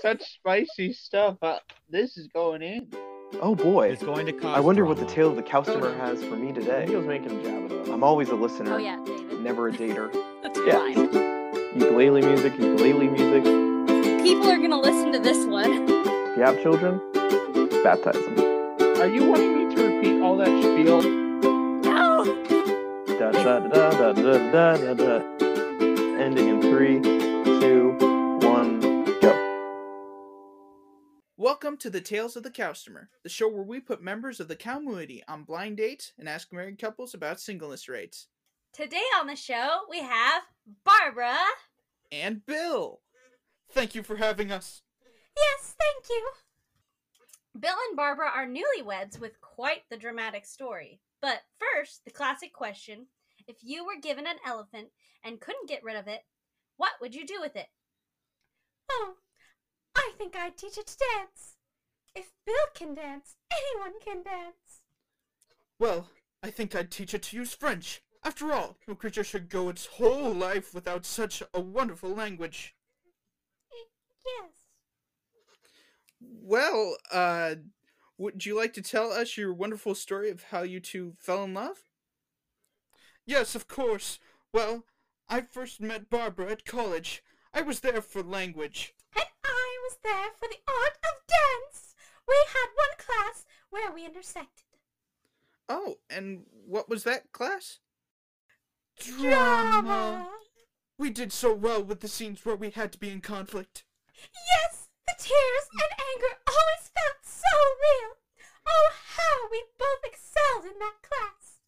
such spicy stuff. Uh, this is going in. Oh boy. It's going to cost. I wonder what the tale of the customer has for me today. Neil's making Jabba. I'm always a listener. Oh yeah, David. Never a dater. That's fine. Ukulele music, ukulele music. People are gonna listen to this one. If you have children, baptize them. Are you wanting me to repeat all that spiel? No. Da da da da da da da. da. Ending in three. Welcome to the Tales of the Cowstomer, the show where we put members of the cow community on blind dates and ask married couples about singleness rates. Today on the show we have Barbara. And Bill! Thank you for having us. Yes, thank you. Bill and Barbara are newlyweds with quite the dramatic story. But first, the classic question if you were given an elephant and couldn't get rid of it, what would you do with it? Oh, I think I'd teach it to dance. If Bill can dance, anyone can dance. Well, I think I'd teach it to use French. After all, no creature should go its whole life without such a wonderful language. Yes. Well, uh, would you like to tell us your wonderful story of how you two fell in love? Yes, of course. Well, I first met Barbara at college. I was there for language. And I was there for the art of dance. We had one class where we intersected. Oh, and what was that class? Drama. We did so well with the scenes where we had to be in conflict. Yes, the tears and anger always felt so real. Oh, how we both excelled in that class.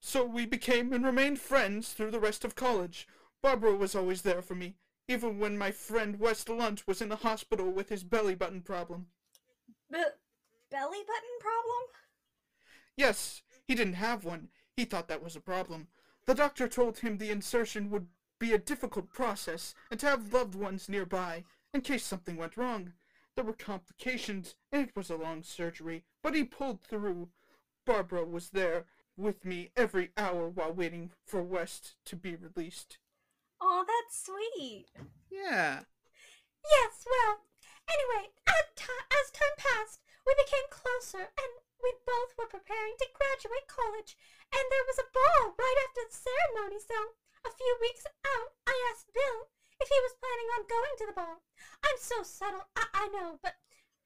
So we became and remained friends through the rest of college. Barbara was always there for me, even when my friend West Lunt was in the hospital with his belly button problem. B- belly button problem? Yes, he didn't have one. He thought that was a problem. The doctor told him the insertion would be a difficult process and to have loved ones nearby in case something went wrong. There were complications and it was a long surgery, but he pulled through. Barbara was there with me every hour while waiting for West to be released. Oh, that's sweet. Yeah. Yes, well, anyway, as, ti- as time passed, we became closer and we both were preparing to graduate college. And there was a ball right after the ceremony, so a few weeks out, I asked Bill if he was planning on going to the ball. I'm so subtle, I, I know, but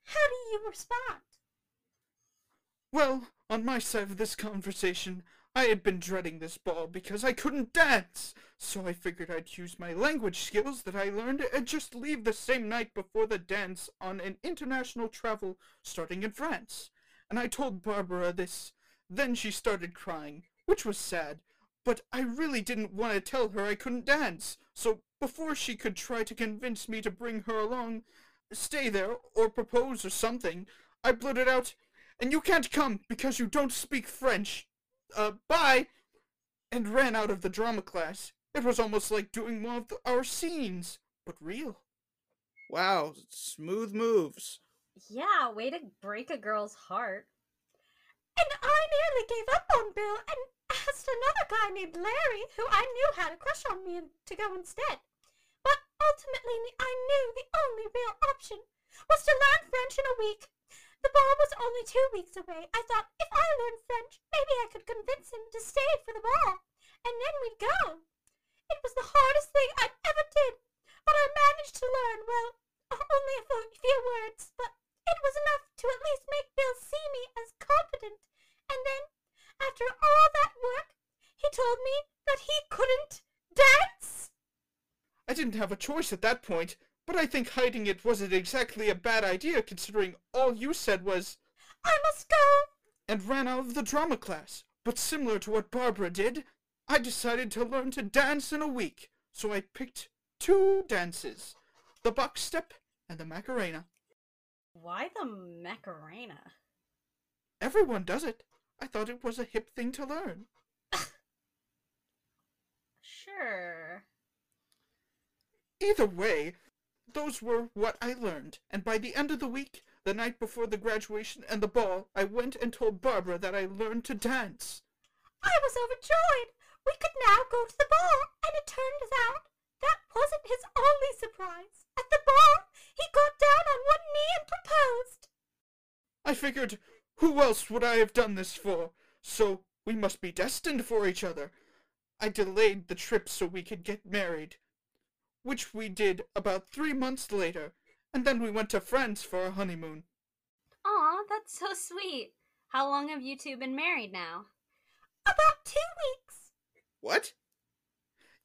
how do you respond? Well, on my side of this conversation, I had been dreading this ball because I couldn't dance, so I figured I'd use my language skills that I learned and just leave the same night before the dance on an international travel starting in France. And I told Barbara this. Then she started crying, which was sad, but I really didn't want to tell her I couldn't dance, so before she could try to convince me to bring her along, stay there, or propose or something, I blurted out, and you can't come because you don't speak French. Uh, bye! And ran out of the drama class. It was almost like doing one of the, our scenes, but real. Wow, smooth moves. Yeah, way to break a girl's heart. And I nearly gave up on Bill and asked another guy named Larry, who I knew had a crush on me, to go instead. But ultimately, I knew the only real option was to learn French in a week. The ball was only two weeks away. I thought if I learned French, maybe I could convince him to stay for the ball, and then we'd go. It was the hardest thing I ever did, but I managed to learn, well, only a few- words, but it was enough to at least make Bill see me as competent. And then, after all that work, he told me that he couldn't dance. I didn't have a choice at that point, but I think hiding it wasn't exactly a bad idea considering all you said was, I must go. and ran out of the drama class. But similar to what Barbara did, I decided to learn to dance in a week, so I picked two dances the box step and the Macarena. Why the Macarena? Everyone does it. I thought it was a hip thing to learn. Sure. Either way, those were what I learned, and by the end of the week, the night before the graduation and the ball, I went and told Barbara that I learned to dance. I was overjoyed. We could now go to the ball, and it turned out that wasn't wasn't his only surprise. At the ball, he got down on one knee and proposed. I figured, who else would I have done this for? So we must be destined for each other. I delayed the trip so we could get married, which we did about three months later, and then we went to France for our honeymoon. Aw, that's so sweet. How long have you two been married now? About two weeks. What?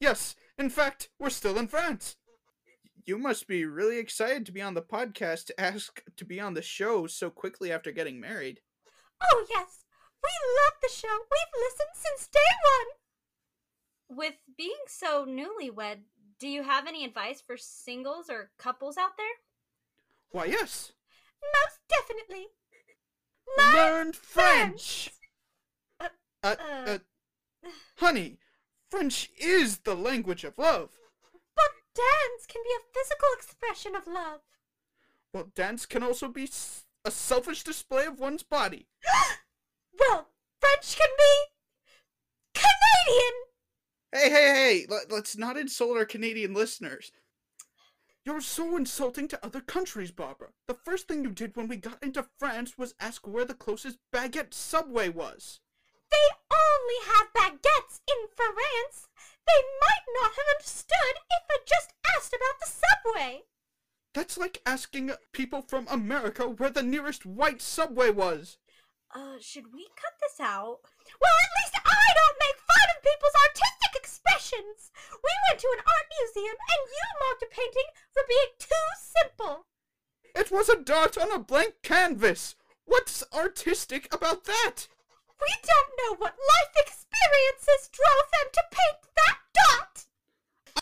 Yes, in fact, we're still in France. You must be really excited to be on the podcast to ask to be on the show so quickly after getting married. Oh, yes. We love the show. We've listened since day one. With being so newlywed, do you have any advice for singles or couples out there? Why, yes. Most definitely. Learn French. Uh, Uh, uh. uh, honey, French is the language of love. But dance can be a physical expression of love. Well, dance can also be a selfish display of one's body. Well, French can be Canadian. Hey, hey, hey! Let, let's not insult our Canadian listeners. You're so insulting to other countries, Barbara. The first thing you did when we got into France was ask where the closest baguette subway was. They only have baguettes in France. They might not have understood if I just asked about the subway. That's like asking people from America where the nearest white subway was. Uh, should we cut this out? Well, at least I don't make fun of people's artistic expressions. We went to an art museum and you marked a painting for being too simple. It was a dot on a blank canvas. What's artistic about that? We don't know what life experiences drove them to paint that dot.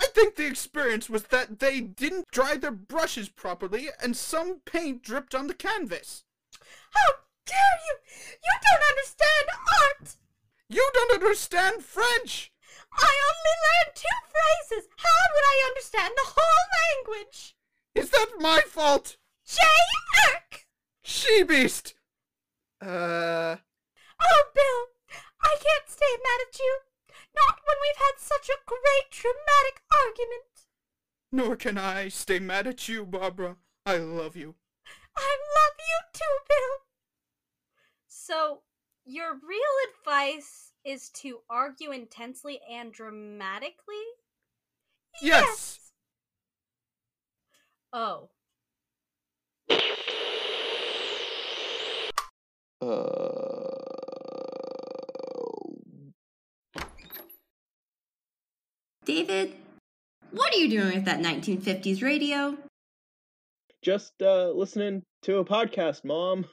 I think the experience was that they didn't dry their brushes properly and some paint dripped on the canvas. How dare you! You don't understand art! You don't understand French! I only learned two phrases. How would I understand the whole language? Is that my fault? J. Irk! She beast! Uh, Oh, Bill, I can't stay mad at you. Not when we've had such a great dramatic argument. Nor can I stay mad at you, Barbara. I love you. I love you too, Bill. So, your real advice is to argue intensely and dramatically? Yes! Oh. Uh, David, what are you doing with that 1950s radio? Just uh, listening to a podcast, Mom.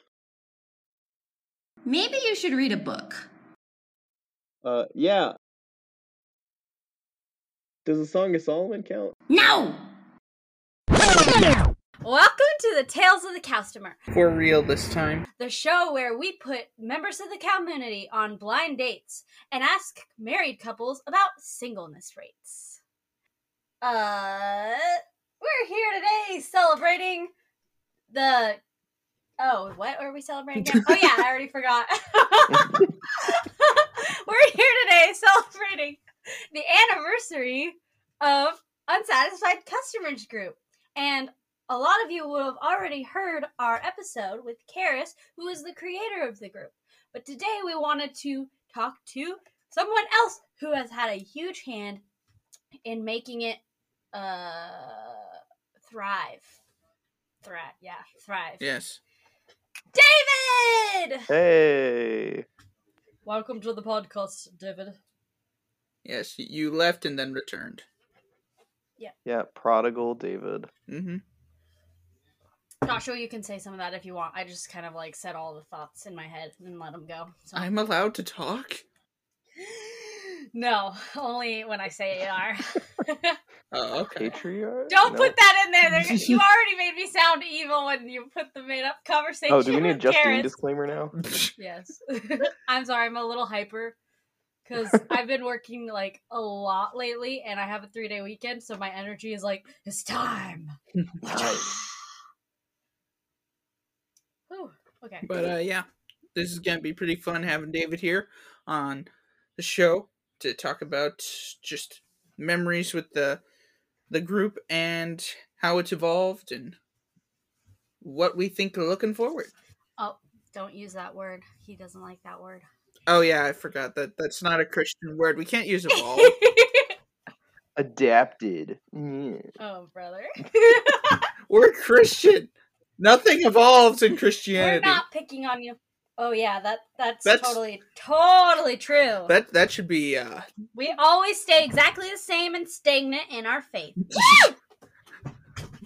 Maybe you should read a book. Uh, yeah. Does the Song of Solomon count? No! Welcome to the Tales of the Customer, for real this time. the show where we put members of the community on blind dates and ask married couples about singleness rates. Uh, we're here today celebrating the. Oh, what are we celebrating again? Oh, yeah, I already forgot. we're here today celebrating the anniversary of Unsatisfied Customers Group. And a lot of you will have already heard our episode with Karis, who is the creator of the group. But today we wanted to talk to someone else who has had a huge hand in making it uh thrive. Thrive, yeah, thrive. Yes. David! Hey. Welcome to the podcast, David. Yes, you left and then returned. Yeah, Yeah, prodigal David. Mm-hmm. Joshua, you can say some of that if you want. I just kind of like said all the thoughts in my head and let them go. So. I'm allowed to talk? no, only when I say you are. Oh, okay. Patriarch? Don't No? put that in there. There- You already made me sound evil when you put the made up conversation. Oh, do we need a with Justine Karis. disclaimer now? Yes. I'm sorry, I'm a little hyper because I've been working like a lot lately and I have a three day weekend, so my energy is like, it's time. Nice. Okay. But uh, yeah, this is gonna be pretty fun having David here on the show to talk about just memories with the the group and how it's evolved and what we think are looking forward. Oh, don't use that word. He doesn't like that word. Oh yeah, I forgot that that's not a Christian word. We can't use evolve. Adapted. Yeah. oh, brother. We're Christian. Nothing evolves in Christianity. We're Christianity. not picking on you. Oh yeah, that that's, That's- totally totally true. That that should be uh we always stay exactly the same and stagnant in our faith.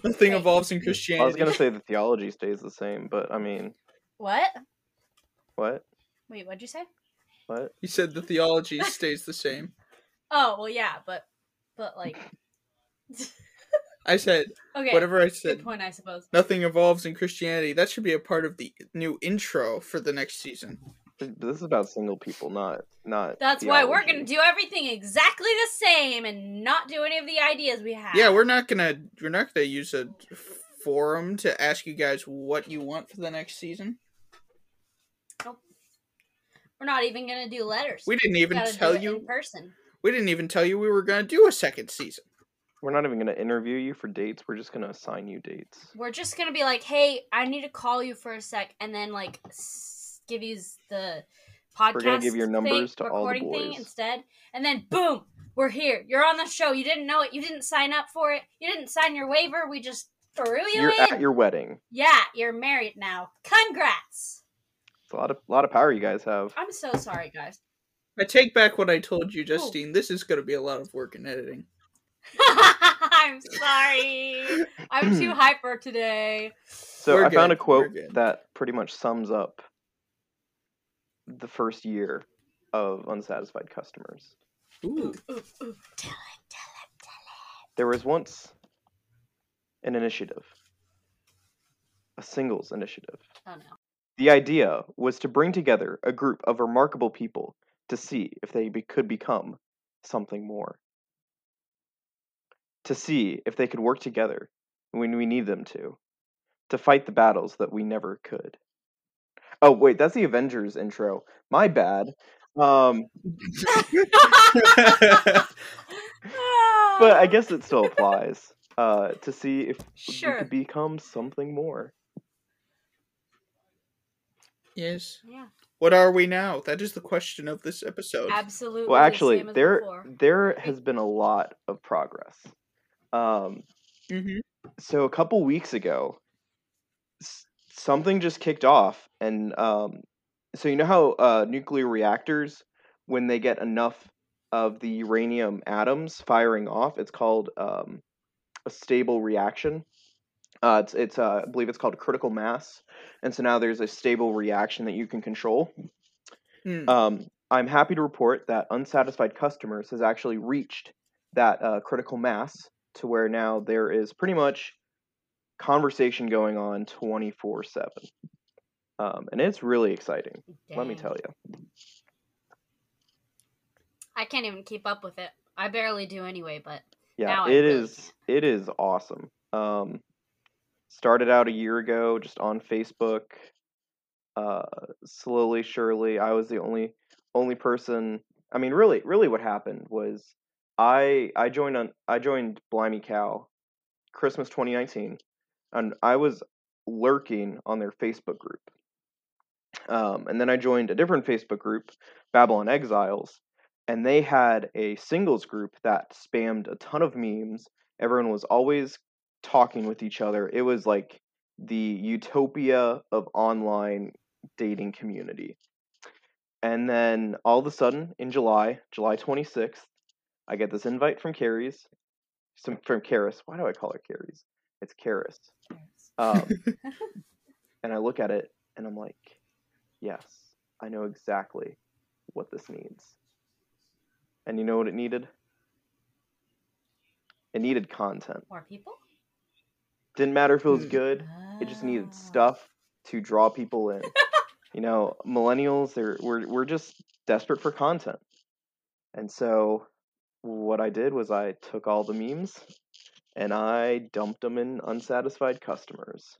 nothing Right. evolves in Christianity. I was gonna say the theology stays the same, but I mean, What? what? Wait, what'd you say? What? He said the theology stays the same. Oh well, yeah, but but like I said okay, whatever I said. good said. point, I suppose. Nothing evolves in Christianity. That should be a part of the new intro for the next season. This is about single people, not not. That's why we're gonna do everything exactly the same and not do any of the ideas we have. Yeah, we're not gonna we're not gonna use a forum to ask you guys what you want for the next season. Nope. We're not even gonna do letters. We didn't even Gotta tell you in person. we didn't even tell you we were gonna do a second season. We're not even gonna interview you for dates. We're just gonna assign you dates. We're just gonna be like, "Hey, I need to call you for a sec," and then like s- give you the podcast. We're gonna give your thing, numbers to all the recording thing boys. instead, and then boom, we're here. You're on the show. You didn't know it. You didn't sign up for it. You didn't sign your waiver. We just threw you You're in. at your wedding. Yeah, you're married now. Congrats. It's a lot of lot of power you guys have. I'm so sorry, guys. I take back what I told you, Justine. This is gonna be a lot of work in editing. I'm sorry. I'm too hyper today. So We're I found a quote that pretty much sums up the first year of unsatisfied customers. Ooh. Ooh, ooh. There was once an initiative, a singles initiative. Oh no. The idea was to bring together a group of remarkable people to see if they be- could become something more. To see if they could work together when we need them to. To fight the battles that we never could. Oh, wait, that's the Avengers intro. My bad. Um, but I guess it still applies. Uh, to see if we could become something more. yes. Yeah. What are we now? That is the question of this episode. Absolutely. Well, actually, same there before. there has been a lot of progress. Um, hmm so a couple weeks ago, s- something just kicked off, and um, so you know how uh, nuclear reactors, when they get enough of the uranium atoms firing off, it's called um, a stable reaction. Uh, it's it's uh, I believe it's called critical mass, and so now there's a stable reaction that you can control. Hmm. Um, I'm happy to report that unsatisfied customers has actually reached that uh, critical mass to where now there is pretty much conversation going on 24 7. Um, and it's really exciting, let me tell you. I can't even keep up with it. I barely do anyway, but Yeah, it really is. can't. It is awesome. Um, started out a year ago, just on Facebook. Uh, slowly, surely, I was the only only person. I mean, really, really, what happened was I I joined on I joined Blimey Cow, Christmas 2019, and I was lurking on their Facebook group. Um, and then I joined a different Facebook group, Babylon Exiles, and they had a singles group that spammed a ton of memes. Everyone was always talking with each other. It was like the utopia of online dating community. And then all of a sudden, in July, July 26th, I get this invite from Carrie's, some from Karis. Why do I call her Carrie's? It's Karis. Um, and I look at it and I'm like, yes, I know exactly what this needs. And you know what it needed? It needed content. more people. Didn't matter if it was Hmm. good. It just Ah. needed stuff to draw people in. you know, millennials, they're we're we're just desperate for content. And so what I did was I took all the memes and I dumped them in unsatisfied customers.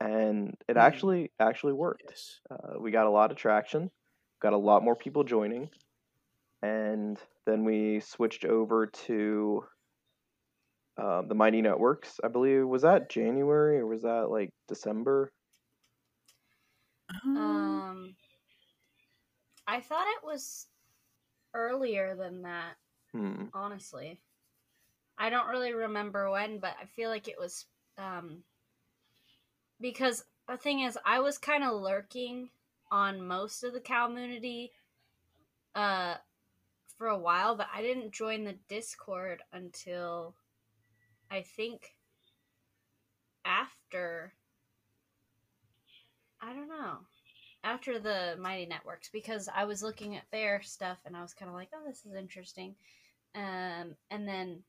And it Hmm. actually actually worked. yes. Uh, we got a lot of traction, got a lot more people joining, and then we switched over to uh, the Mighty Networks. I believe was that January or was that like December? Um, I thought it was earlier than that. Hmm. Honestly, I don't really remember when, but I feel like it was um because the thing is, I was kind of lurking on most of the community uh for a while, but I didn't join the Discord until I think after I don't know. After the Mighty Networks because I was looking at their stuff and I was kind of like, "Oh, this is interesting." Um and then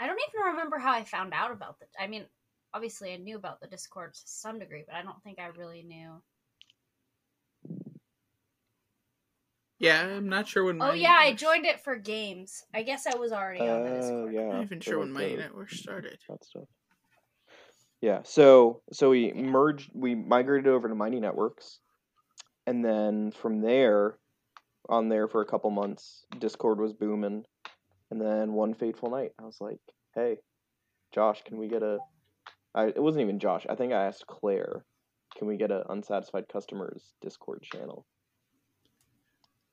I don't even remember how I found out about the I mean, obviously I knew about the Discord to some degree, but I don't think I really knew. Yeah, I'm not sure when. Oh Mighty yeah, I joined it for games. I guess I was already on the Oh Discord. yeah. I'm not even sure when like, Mighty the- Network started. that stuff. Yeah, so so we Yeah. merged, we migrated over to Mighty Networks, and then from there, on there for a couple months, Discord was booming, and then one fateful night, I was like, "Hey, Josh, can we get a?" I it wasn't even Josh. I think I asked Claire, "Can we get a unsatisfied customers Discord channel?"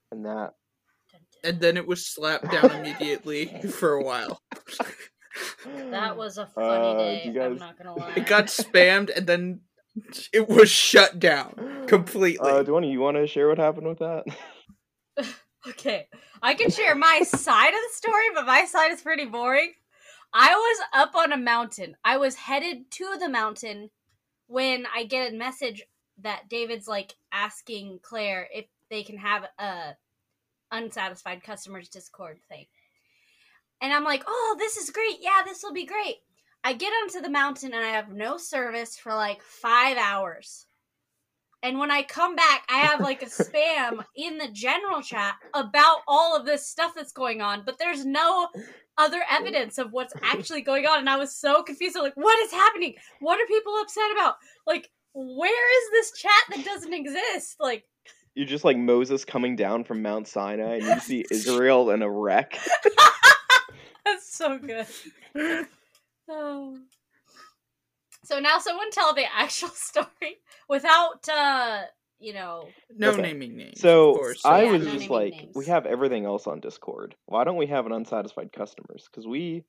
And that And then it was slapped down immediately for a while. That was a funny Uh, day. do you I'm not gonna lie. It got spammed and then it was shut down completely. Uh, do you want to share what happened with that? Okay, I can share my side of the story, but my side is pretty boring. I was up on a mountain. I was headed to the mountain when I get a message that David's like asking Claire if they can have a unsatisfied customers Discord thing. And I'm like, "Oh, this is great. Yeah, this will be great." I get onto the mountain and I have no service for like 5 hours. And when I come back, I have like a spam in the general chat about all of this stuff that's going on, but there's no other evidence of what's actually going on. And I was so confused. I'm like, what is happening? What are people upset about? Like, where is this chat that doesn't exist? Like, You're just like Moses coming down from Mount Sinai, and you see Israel in a wreck. that's so good. Oh. So now someone tell the actual story without, uh, you know, no Okay. naming names. So of course. I Yeah, was no just like, names. we have everything else on Discord. Why don't we have an unsatisfied customers? Because we,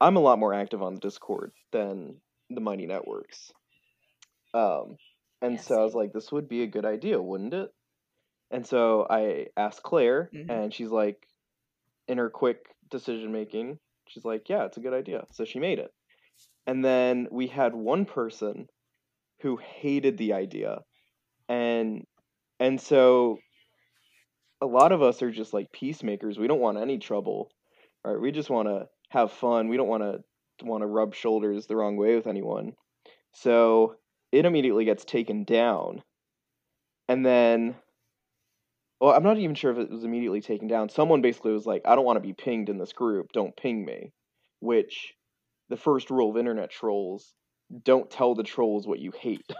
I'm a lot more active on the Discord than the Mighty Networks. Um, and Yeah, so I was like, this would be a good idea, wouldn't it? And so I asked Claire, Mhm. and she's like, in her quick decision making, she's like, yeah, it's a good idea. So she made it. And then we had one person who hated the idea. And and so a lot of us are just like peacemakers. We don't want any trouble. Right? We just want to have fun. We don't want to want to rub shoulders the wrong way with anyone. So it immediately gets taken down. And then well, I'm not even sure if it was immediately taken down. Someone basically was like, I don't want to be pinged in this group. Don't ping me. Which the first rule of internet trolls don't tell the trolls what you hate.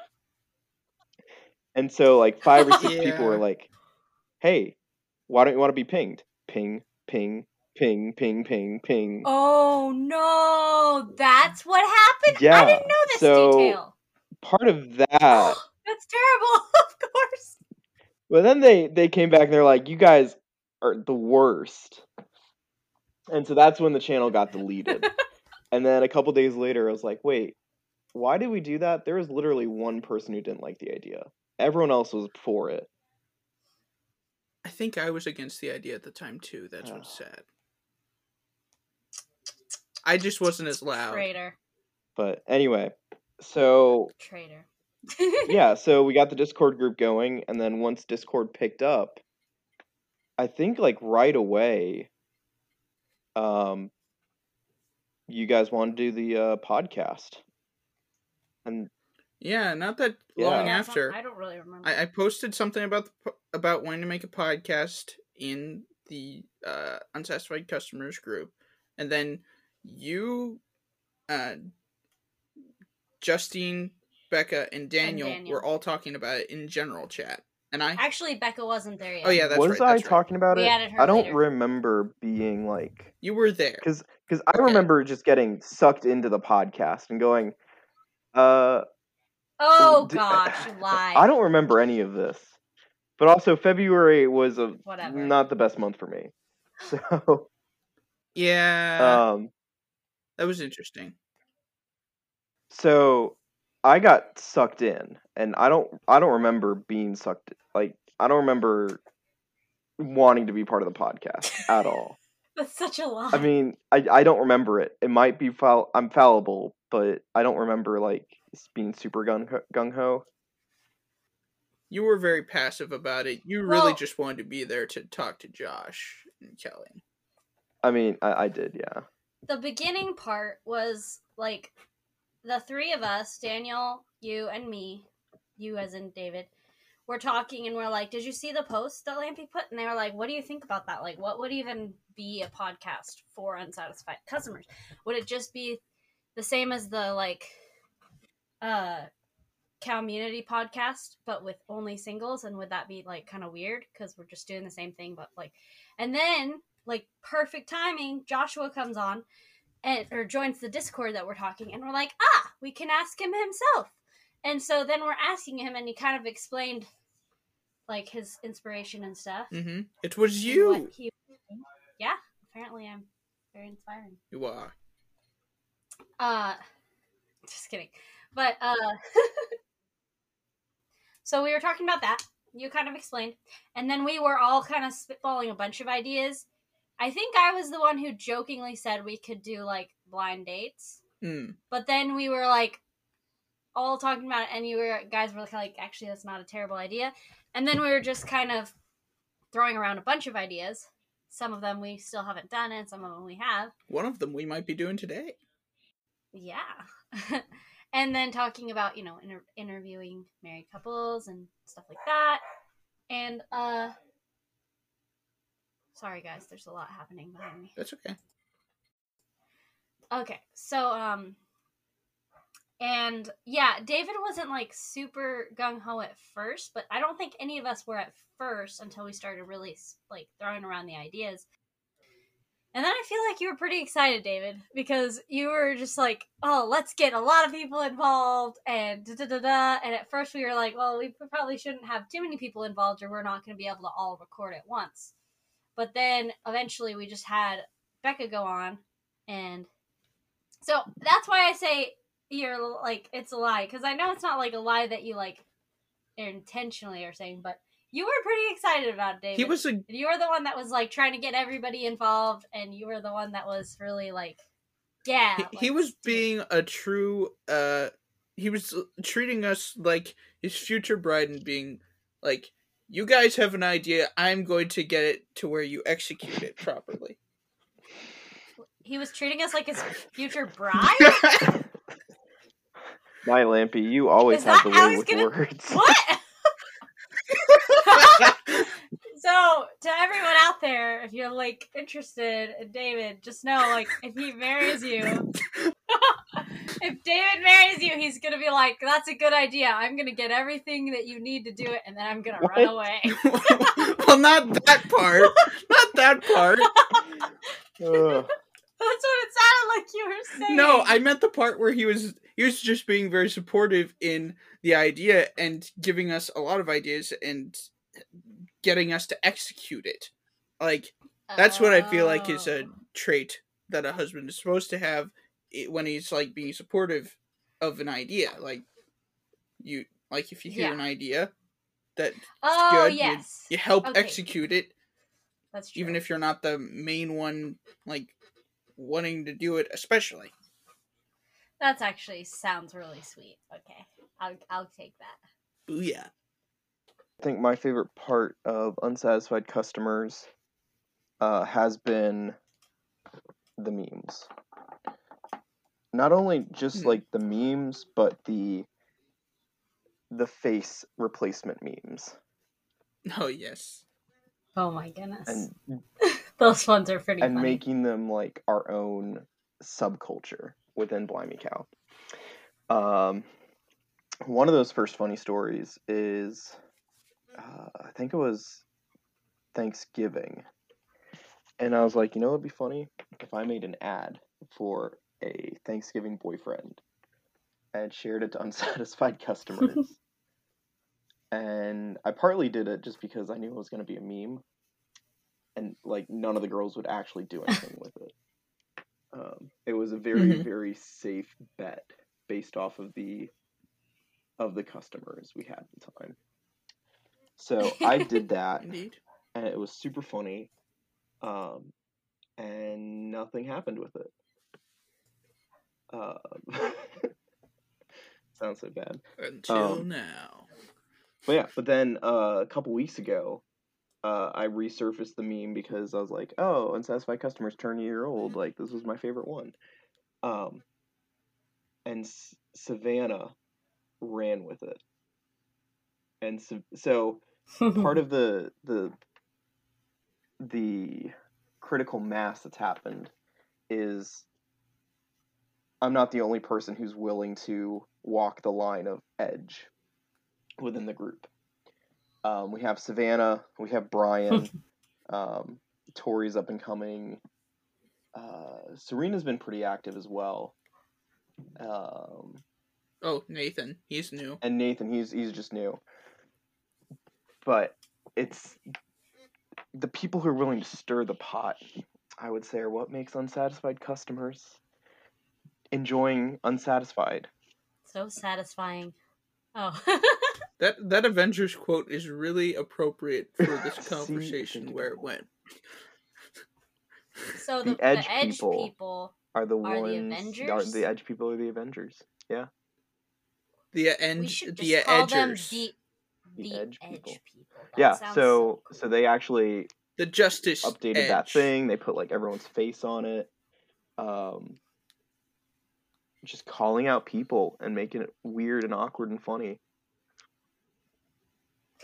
and so like five or six people were like, Hey, why don't you want to be pinged? Ping, ping, ping, ping, ping, ping. oh no, that's what happened? Yeah. I didn't know this so- detail. Part of that That's terrible, of course. But then they they came back and they're like, "You guys are the worst," and so that's when the channel got deleted. and then a couple days later, I was like, "Wait, why did we do that?" There was literally one person who didn't like the idea. Everyone else was for it. I think I was against the idea at the time too. That's what's sad. I just wasn't as loud. Traitor. But anyway, so Traitor. Yeah, so we got the Discord group going, and then once Discord picked up, I think like right away, um, you guys want to do the uh, podcast, and Yeah, not that Yeah. long Yeah, it's not- after. I don't really remember. I, I posted something about the, about wanting to make a podcast in the uh, unsatisfied customers group, and then you, uh, Justine, Becca, and Daniel, Daniel. were all talking about it in general chat, And I. Actually, Becca wasn't there yet. Oh yeah, that's was right. I right. talking about We it? added her I don't later. remember being like You were there. because because I Okay. remember just getting sucked into the podcast and going, uh, Oh d- gosh, you lied. I don't remember any of this. But also February was a Whatever. not the best month for me. So Yeah, um that was interesting. so I got sucked in and I don't I don't remember being sucked like I don't remember wanting to be part of the podcast at all. That's such a lie. I mean, I I don't remember it. It might be foul. I'm fallible, but I don't remember like being super gung gung ho. You were very passive about it. You really Well- just wanted to be there to talk to Josh and Kelly. I mean, I, I did, yeah. the beginning part was like the three of us, Daniel, you, and me, you as in David, were talking and we're like, Did you see the post that Lampy put? And they were like, What do you think about that? Like, what would even be a podcast for unsatisfied customers? Would it just be the same as the like uh community podcast, but with only singles? And would that be like kind of weird? Because we're just doing the same thing, but like and then like perfect timing, Joshua comes on and or joins the Discord that we're talking, and we're like, ah, we can ask him himself. And so then we're asking him, and he kind of explained like his inspiration and stuff. Mm-hmm. It was you. he- yeah, apparently I'm very inspiring. You are. Uh, just kidding. But uh, so we were talking about that. You kind of explained, and then we were all kind of spitballing a bunch of ideas. I think I was the one who jokingly said we could do like blind dates, Mm. but then we were like all talking about it, and you were guys were like, actually, that's not a terrible idea. And then we were just kind of throwing around a bunch of ideas. Some of them we still haven't done, and some of them we have. One of them we might be doing today. Yeah. and then talking about, you know, inter- interviewing married couples and stuff like that. And, uh, sorry guys, there's a lot happening behind me. That's okay. Okay, so, um, and yeah, David wasn't like super gung ho at first, but I don't think any of us were at first until we started really like throwing around the ideas. And then I feel like you were pretty excited, David, because you were just like, "Oh, let's get a lot of people involved," and da da da da. And at first we were like, "Well, we probably shouldn't have too many people involved, or we're not going to be able to all record at once." But then eventually we just had Becca go on, and so that's why I say you're like it's a lie because I know it's not like a lie that you like intentionally are saying, but you were pretty excited about it, David. He was a You were the one that was like trying to get everybody involved, and you were the one that was really like, yeah. he, he was being a true uh he was treating us like his future bride and being like you guys have an idea i'm going to get it to where you execute it properly He was treating us like his future bride. My Lampy, you always Is have that the way with gonna- words. what? so to everyone out there, if you're like interested in David, just know like if he marries you, if David marries you, he's gonna be like, "That's a good idea. I'm gonna get everything that you need to do it, and then I'm gonna run away." well not that part not that part Ugh. That's what it sounded like you were saying. no i meant the part where he was he was just being very supportive in the idea and giving us a lot of ideas and getting us to execute it like that's what I feel like is a Oh. trait that a husband is supposed to have i- when he's like being supportive of an idea. Like you, like if you hear Yeah. an idea that Oh good, you- yes, you help Okay. execute it, that's true. even if you're not the main one, like wanting to do it, especially. that's actually sounds really sweet. Okay, I'll I'll take that. Booyah! I think my favorite part of unsatisfied customers uh, has been the memes. Not only just Hmm. like the memes, but the the face replacement memes Oh yes, Oh my goodness, and those ones are pretty and funny. making them like our own subculture within Blimey Cow. Um, one of those first funny stories is uh, I think it was Thanksgiving, and I was like, you know, it'd be funny if I made an ad for a Thanksgiving boyfriend and shared it to unsatisfied customers. and I partly did it just because I knew it was going to be a meme, and like none of the girls would actually do anything with it. Um, it was a very Mhm. very safe bet based off of the of the customers we had at the time. So I did that, Indeed. and it was super funny, um, and nothing happened with it. Um, sounds so bad. Until Um, now. But yeah, but then uh, a couple weeks ago, uh, I resurfaced the meme because I was like, "Oh, unsatisfied customers turn a year old. Like this was my favorite one." Um, and S- Savannah ran with it, and so, so part of the the the critical mass that's happened is I'm not the only person who's willing to walk the line of edge within the group. Um, we have Savannah, we have Brian, um, Tori's up and coming. Uh, Serena's been pretty active as well. Um, Oh, Nathan. He's new. and Nathan, he's he's just new. But it's the people who are willing to stir the pot, I would say, are what makes unsatisfied customers enjoying unsatisfied. so satisfying. Oh. That that Avengers quote is really appropriate for this See, conversation where it went. so The the, the edge edge, people. people. Are the Are the ones Avengers? the edge people are the Avengers? Yeah, The end. we should just the call them edgers. the, The the edge edge, people. people. Yeah. sounds So so they actually the justice updated that thing. They put like everyone's face on it. Um, just calling out people and making it weird and awkward and funny.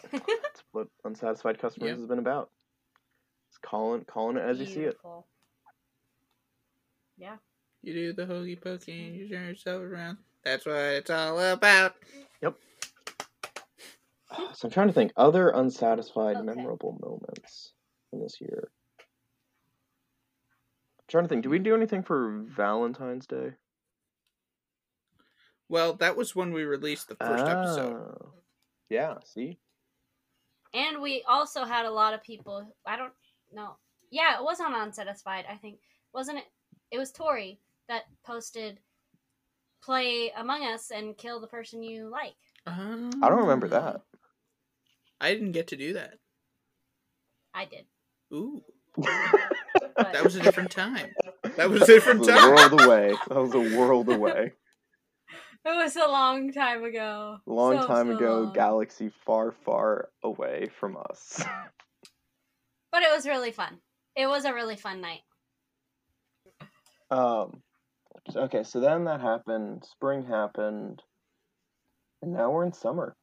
That's what unsatisfied customers Yeah. has been about. Just calling calling it as you see it. Beautiful. Yeah. You do the hokey pokey and you turn yourself around. That's what it's all about. Yep. So I'm trying to think other unsatisfied Okay. memorable moments in this year. I'm trying to think. Did we do anything for Valentine's Day? Well, that was when we released the first episode. Oh. Yeah. See. And we also had a lot of people. I don't know. Yeah, it was on Unsatisfied. I think wasn't it? It was Tori that posted, "Play Among Us and kill the person you like." Ah. I don't remember that. I didn't get to do that. I did. Ooh, that was a different time. That was a different That was a time. world away. That was a world away. it was a long time ago. Long So, time so ago, long. galaxy far, far away from us. But it was really fun. It was a really fun night. Um. so- Okay, so then that happened. Spring happened, and now we're in summer.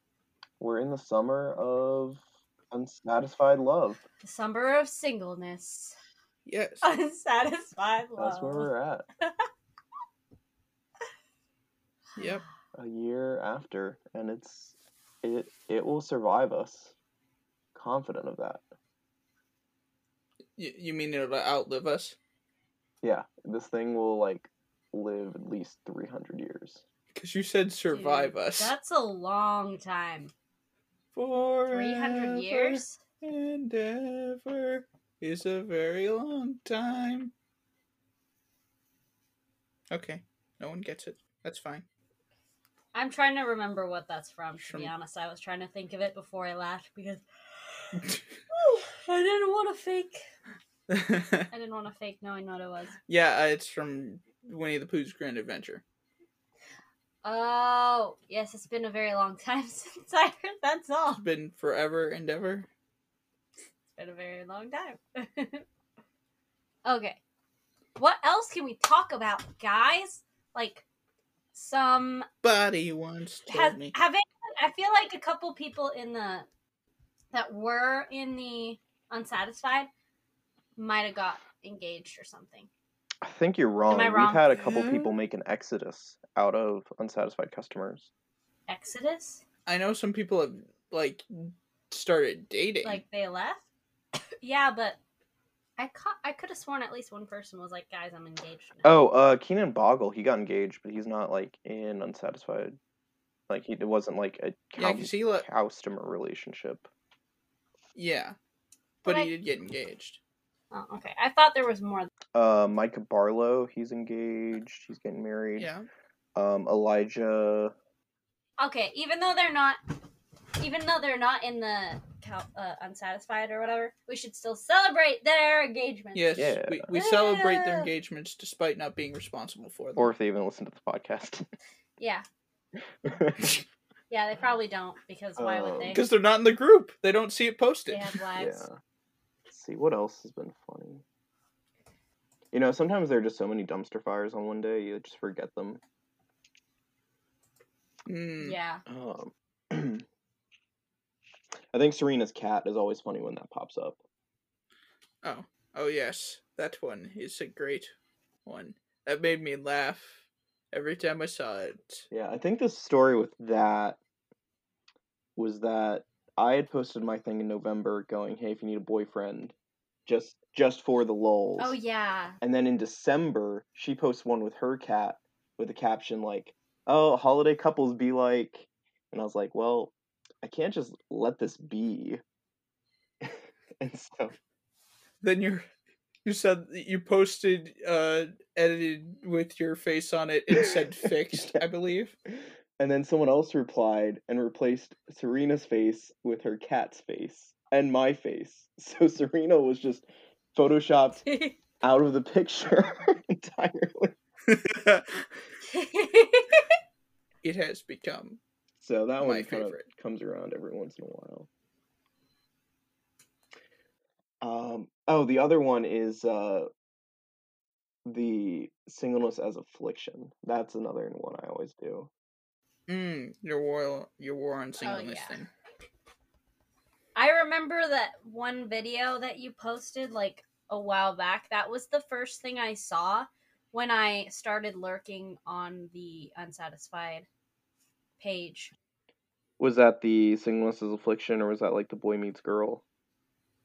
We're in the summer of unsatisfied love. The summer of singleness. Yes. Unsatisfied love. That's where we're at. Yep. A year after, and it's it it will survive us. Confident of that. You, you mean it'll outlive us? Yeah, this thing will like live at least three hundred years. Because you said survive Dude, us. That's a long time. For 300 years? and ever is a very long time. Okay, no one gets it. That's fine. I'm trying to remember what that's from, to be honest. I was trying to think of it before I laughed because I didn't want to fake. I didn't want to fake knowing what it was. yeah, uh, it's from Winnie the Pooh's Grand Adventure. Oh, yes, it's been a very long time since I heard that song. It's been forever and ever. It's been a very long time. okay. What else can we talk about, guys? Like some Buddy once told has me. have it, I feel like a couple people in the that were in the unsatisfied might have got engaged or something. I think you're wrong. I We've had a couple Yeah. people make an exodus out of unsatisfied customers. Exodus? I know some people have like started dating. Like they left. yeah, but I caught. I could have sworn at least one person was like, "Guys, I'm engaged." Now. Oh, uh, Keenan Boggle, he got engaged, but he's not like in unsatisfied. Like he, it wasn't like a yeah, cou- because he let. customer relationship. Yeah, but But I- he did get engaged. Oh, okay. I thought there was more. Uh, Micah Barlow, he's engaged. He's getting married. Yeah. Um, Elijah. Okay, even though they're not, even though they're not in the cal- uh, unsatisfied or whatever, we should still celebrate their engagement. Yes, Yeah. we, we celebrate their engagements despite not being responsible for them. Or if they even listen to the podcast. Yeah. Yeah, they probably don't because why would Um, they? Because they're not in the group. They don't see it posted. They have yeah. lives. Let's see what else has been funny. You know, sometimes there are just so many dumpster fires on one day, you just forget them. Mm, Yeah. Um, I think Serena's cat is always funny when that pops up. Oh, oh yes, that one is a great one. That made me laugh every time I saw it. Yeah, I think the story with that was that I had posted my thing in November going, "Hey, if you need a boyfriend, just just for the lulz." Oh yeah. And then in December, she posts one with her cat with a caption like, "Oh, holiday couples be like," and I was like, "Well, I can't just let this be." and so, Then you you said you posted uh edited with your face on it and said fixed, I believe. and then someone else replied and replaced Serena's face with her cat's face and my face. So Serena was just photoshopped out of the picture entirely. it has become So that My one kind of comes around every once in a while. Um, oh, the other one is uh, the singleness as affliction. That's another one I always do. mm, your war your war on singleness yeah. thing. I remember that one video that you posted like a while back. That was the first thing I saw when I started lurking on the unsatisfied page. Was that the singleness as affliction, or was that like the boy meets girl?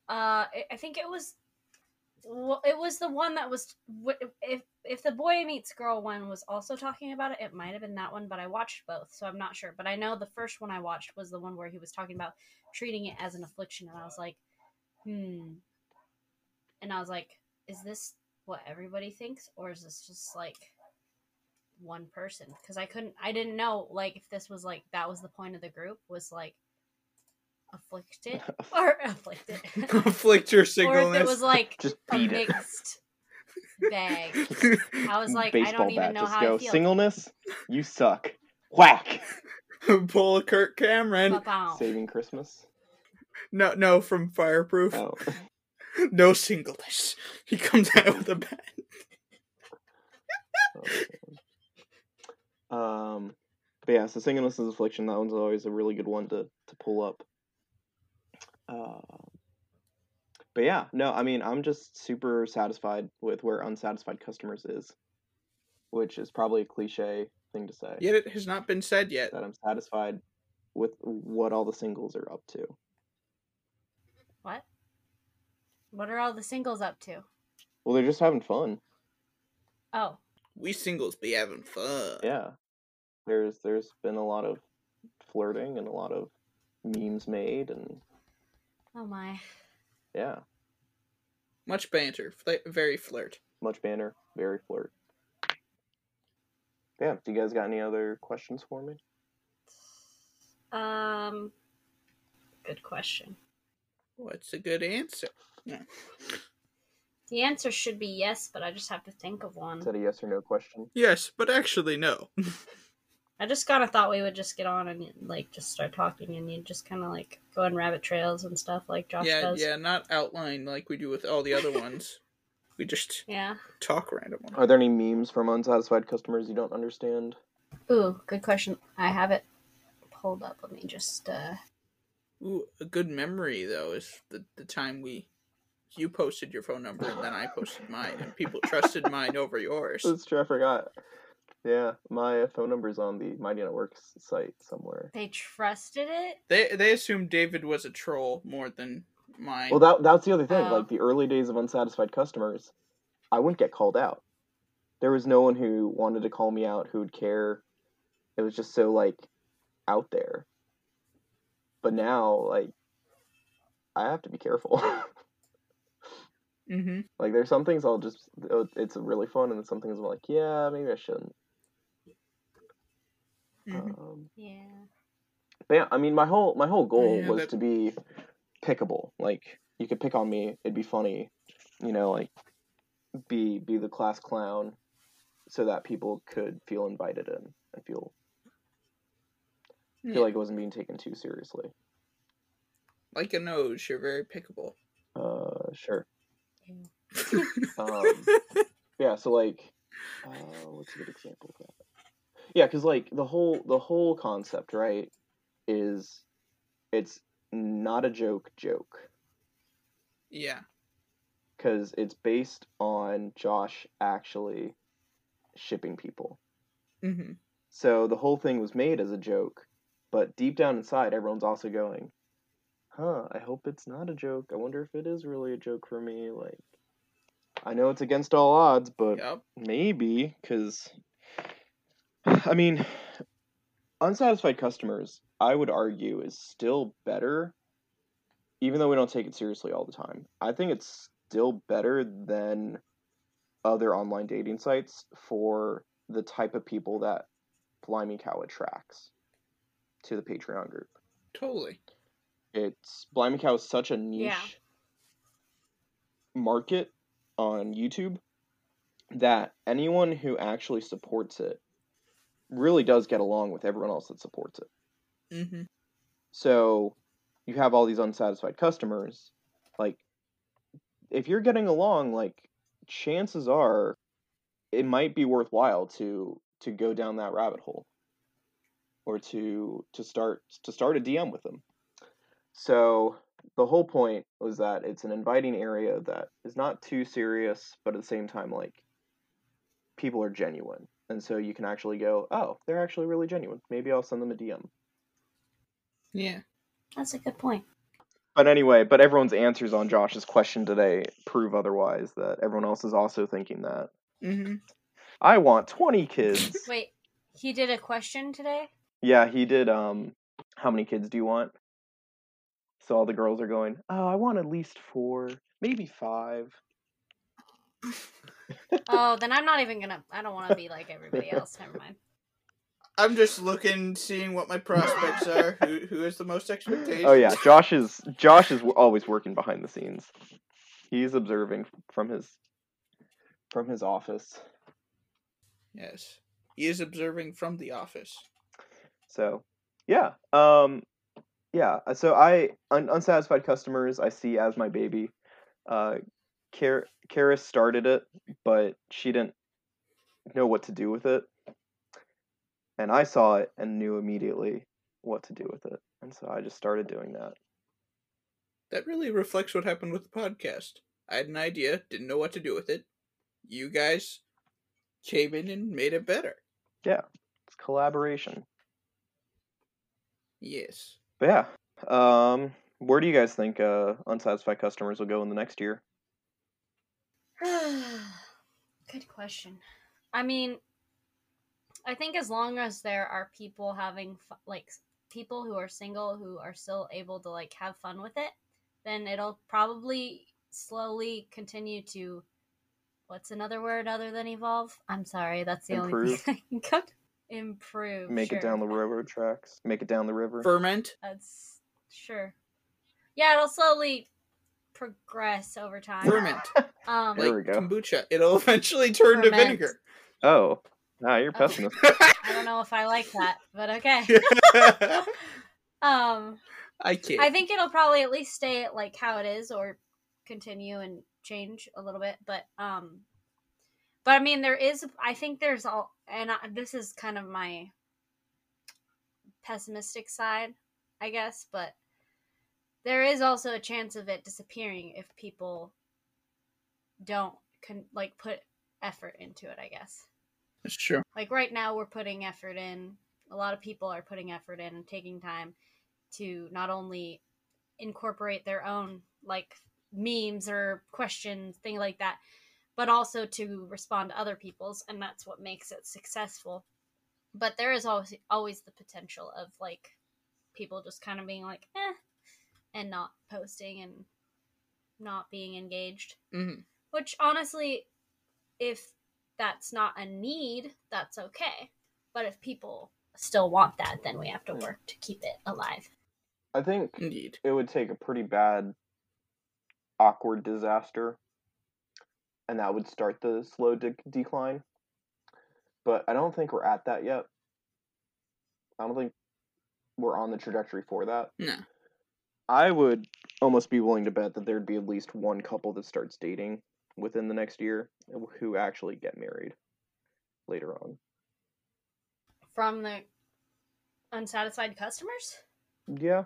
Uh, I- I think it was. well, It was the one that was if if the boy meets girl one was also talking about it, it might have been that one, but I watched both, so I'm not sure. But I know the first one I watched was the one where he was talking about treating it as an affliction, and I was like, hmm. And I was like, is this what everybody thinks, or is this just like one person? Because I couldn't, I didn't know like if this was like that was the point of the group was like afflicted or afflicted. Afflict your or singleness. if it was like Just a it. mixed bag. I was like, I don't even bat, know just how go I feel. singleness. You suck. Whack. Pull a Kirk Cameron. Ba-bow. Saving Christmas. No, no, from Fireproof. Oh, No singleness. He comes out with a bat. Oh, man. um, but yeah, so singleness as affliction. That one's always a really good one to to pull up. Uh, but yeah, no, I mean, I'm just super satisfied with where unsatisfied customers is, which is probably a cliche thing to say. Yet it has not been said yet. That I'm satisfied with what all the singles are up to. What? What are all the singles up to? Well, they're just having fun. Oh, We singles be having fun. Yeah, there's there's been a lot of flirting and a lot of memes made, and oh my. yeah, Much banter. Fl- very flirt. much banter, very flirt. Yeah, do you guys got any other questions for me? Um, good question. What's a good answer? The answer should be yes, but I just have to think of one. Is one. that a yes or no question? Yes, but actually no. I just kind of thought we would just get on and like just start talking, and you just kind of like go on rabbit trails and stuff like Josh yeah, does. yeah, not outline like we do with all the other ones. We just Yeah. talk randomly. Are there any memes from unsatisfied customers you don't understand? Ooh, good question. I have it pulled up. Let me just. uh Ooh, a good memory though is the the time we you posted your phone number and then I posted mine and people trusted mine over yours. That's true. I forgot. Yeah, my phone number's on the Mighty Networks site somewhere. They trusted it. They they assumed David was a troll more than mine. Well, that that's the other thing. Oh. Like the early days of unsatisfied customers, I wouldn't get called out. There was no one who wanted to call me out who would care. It was just so like out there. But now, like, I have to be careful. mm-hmm. like, there's some things I'll just oh, it's really fun, and then some things I'm like, yeah, maybe I shouldn't. Mhm. Um, Yeah. But yeah, I mean, my whole my whole goal Yeah, was that- to be pickable. Like you could pick on me, it'd be funny, you know, like be be the class clown, so that people could feel invited in and feel Yeah. feel like it wasn't being taken too seriously. like a nose, you're very pickable. Uh, sure. Um, yeah. So like, uh, what's a good example of that? Yeah, because like the whole the whole concept, right, is it's not a joke joke. yeah. because it's based on Josh actually shipping people. Mm-hmm. So the whole thing was made as a joke, but deep down inside, everyone's also going, "Huh? I hope it's not a joke. I wonder if it is really a joke for me." Like, I know it's against all odds, but Yep. maybe because, I mean, unsatisfied customers, I would argue, is still better, even though we don't take it seriously all the time. I think it's still better than other online dating sites for the type of people that Blimey Cow attracts to the Patreon group. Totally. It's Blimey Cow is such a niche Yeah. market on YouTube that anyone who actually supports it really does get along with everyone else that supports it. Mm-hmm. So you have all these unsatisfied customers. Like, if you're getting along, like, chances are it might be worthwhile to to go down that rabbit hole or to to start to start a DM with them. So the whole point was that it's an inviting area that is not too serious, but at the same time, like people are genuine, and so you can actually go, oh, they're actually really genuine. Maybe I'll send them a DM. Yeah. That's a good point. But anyway, but everyone's answers on Josh's question today prove otherwise. That everyone else is also thinking that. Mm-hmm. I want twenty kids. Wait, he did a question today? yeah, he did. Um, how many kids do you want? So all the girls are going. Oh, I want at least four, maybe five. Oh, then I'm not even gonna. I don't want to be like everybody else. Never mind. I'm just looking, seeing what my prospects are. Who who has the most expectations? Oh yeah, Josh is Josh is always working behind the scenes. He's observing from his from his office. Yes. He is observing from the office. So, yeah, um, yeah. uh, So I un- unsatisfied customers I see as my baby. Uh, Kar- Karis started it, but she didn't know what to do with it, and I saw it and knew immediately what to do with it, and so I just started doing that. That really reflects what happened with the podcast. I had an idea, didn't know what to do with it. You guys came in and made it better. Yeah, it's collaboration. Yes. But yeah, um, where do you guys think uh, unsatisfied customers will go in the next year? Good question. I mean, I think as long as there are people having fu- like people who are single who are still able to like have fun with it, then it'll probably slowly continue to what's another word other than evolve? I'm sorry, that's the only thing I can come to. Improve. Make it down the railroad tracks. Make it down the river. Ferment. That's sure. Yeah, it'll slowly progress over time. Ferment. Um, There like we go. kombucha. It'll eventually turn to vinegar. Oh, ah, you're Oh. pessimist. I don't know if I like that, but okay. um, I can't. I think it'll probably at least stay at like how it is, or continue and change a little bit. But um, but I mean, there is. I think there's all, and I, this is kind of my pessimistic side, I guess. But there is also a chance of it disappearing if people don't con- like put effort into it. I guess. That's true. Like right now, we're putting effort in. A lot of people are putting effort in and taking time to not only incorporate their own like memes or questions, thing like that, but also to respond to other people's, and that's what makes it successful. But there is always always the potential of like people just kind of being like, eh, and not posting and not being engaged. hmm Which honestly, if that's not a need, that's okay. But if people still want that, then we have to work to keep it alive. I think Indeed. it would take a pretty bad, awkward disaster, and that would start the slow de- decline. But I don't think we're at that yet. I don't think we're on the trajectory for that. No. I would almost be willing to bet that there'd be at least one couple that starts dating within the next year who actually get married later on. From the unsatisfied customers? Yeah,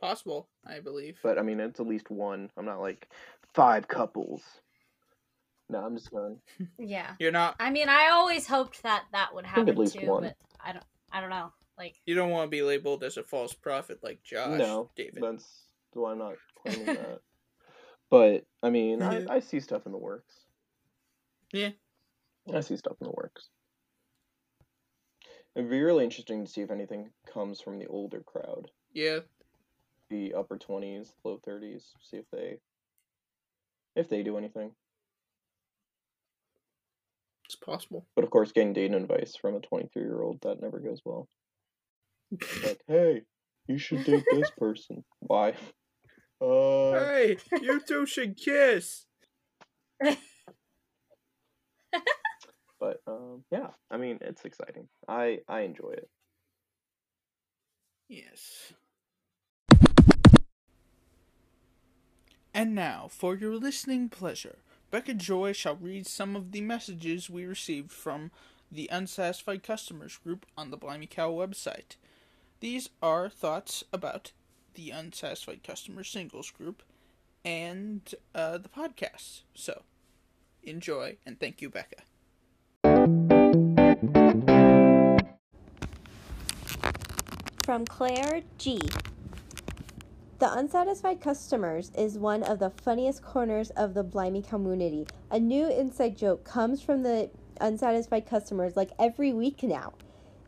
Possible, I believe. but I mean, it's at least one. I'm not like five couples. No, I'm just going. Yeah. You're not. I mean, I always hoped that that would think at happen least too, one. but I don't. I don't know. Like, You don't want to be labeled as a false prophet like Josh. no, David. that's why I'm not claiming that. But I mean, Yeah. I, I see stuff in the works. Yeah. I see stuff in the works. It'd be really interesting to see if anything comes from the older crowd, Yeah. the upper twenties, low thirties. See if they, if they do anything. It's possible. But of course, getting dating advice from a 23 year old that never goes well. Like, hey, you should date this person. Why? Uh, Hey, you two should kiss. but um, yeah, I mean, it's exciting. I I enjoy it. Yes. And now, for your listening pleasure, Becca Joy shall read some of the messages we received from the Unsatisfied Customers group on the Blimey Cow website. These are thoughts about the Unsatisfied Customer Singles group and uh, the podcast. So, enjoy, and thank you, Becca. From Claire G. The Unsatisfied Customers is one of the funniest corners of the Blimey community. A new inside joke comes from the unsatisfied customers like every week now.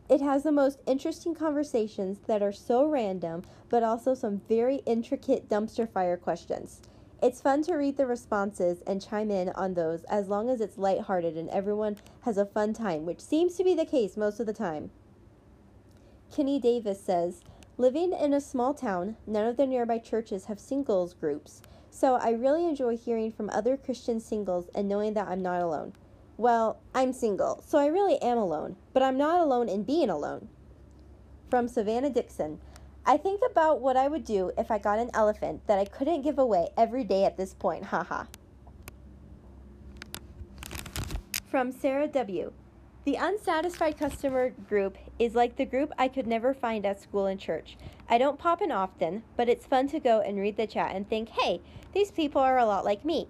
It has the most interesting conversations that are so random, but also some very intricate dumpster fire questions. It's fun to read the responses and chime in on those as long as it's lighthearted and everyone has a fun time, which seems to be the case most of the time. Kenny Davis says, Living in a small town, none of the nearby churches have singles groups, so I really enjoy hearing from other Christian singles and knowing that I'm not alone. Well, I'm single, so I really am alone, but I'm not alone in being alone. From Savannah Dixon, I think about what I would do if I got an elephant that I couldn't give away every day at this point, haha. From Sarah W. The unsatisfied customer group is like the group I could never find at school and church. I don't pop in often, but it's fun to go and read the chat and think, hey, these people are a lot like me.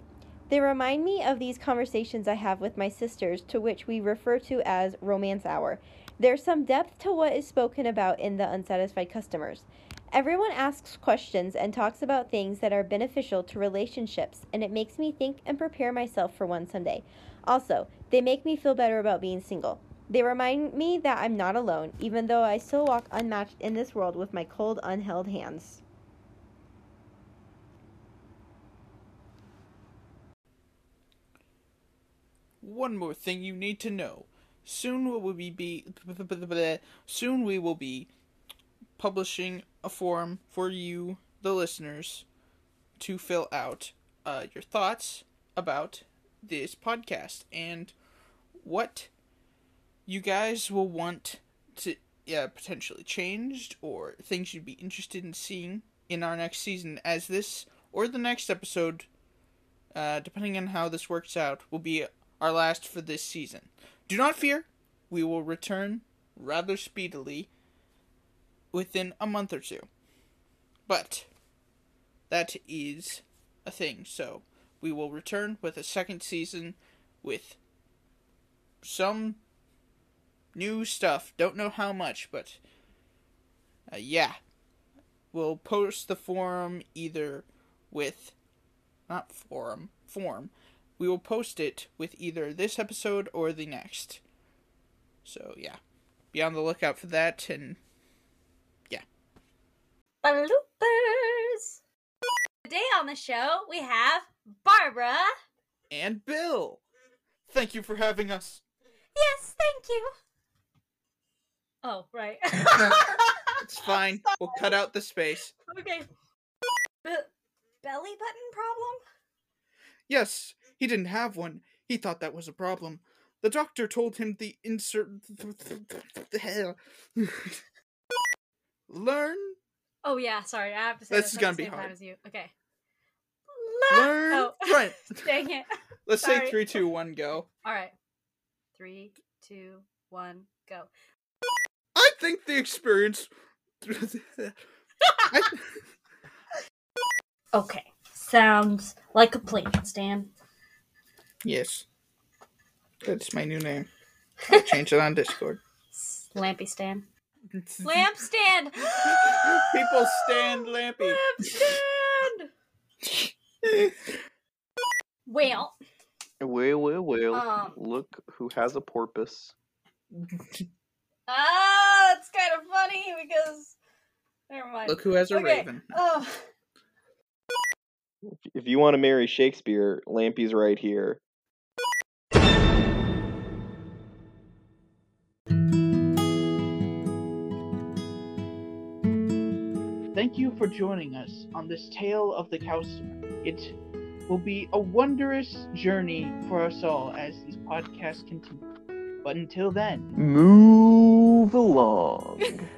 They remind me of these conversations I have with my sisters, to which we refer to as romance hour. There's some depth to what is spoken about in the unsatisfied customers. Everyone asks questions and talks about things that are beneficial to relationships, and it makes me think and prepare myself for one someday. Also, they make me feel better about being single. They remind me that I'm not alone, even though I still walk unmatched in this world with my cold, unheld hands. One more thing you need to know. Soon we will be, be soon we will be publishing a form for you, the listeners, to fill out uh, your thoughts about this podcast and what you guys will want to yeah, potentially changed or things you'd be interested in seeing in our next season as this or the next episode uh, depending on how this works out will be our last for this season. Do not fear. We will return rather speedily within a month or two. But that is a thing so we will return with a second season with some new stuff. Don't know how much, but uh, yeah. We'll post the forum either with not forum, form. We will post it with either this episode or the next. So yeah. Be on the lookout for that and yeah. Bloopers. Today on the show we have Barbara. and Bill. Thank you for having us. Yes, thank you. Oh, right. It's fine. We'll cut out the space. okay. Be- belly button problem? Yes, he didn't have one. He thought that was a problem. The doctor told him the insert. The hell Learn, Oh yeah, sorry. I have to say This is gonna be hard. as you. Okay. Learn, Oh. front. Dang it. Let's say three, two, one, go. All right. Three, two, one, go. I think the experience. I, Okay. Sounds like a plan, Stan. yes, that's my new name. I'll change it on Discord. Lampy Stan. Lamp stand. People stand lampy. Lamp stand. Well, Well, well, well. Um. Look who has a porpoise. ah, that's kind of funny because. Never mind. Look who has a Okay. raven. Oh. If- If you want to marry Shakespeare, Lampy's right here. Thank you for joining us on this tale of the Cowster. It will be a wondrous journey for us all as these podcasts continue. But until then, Move along.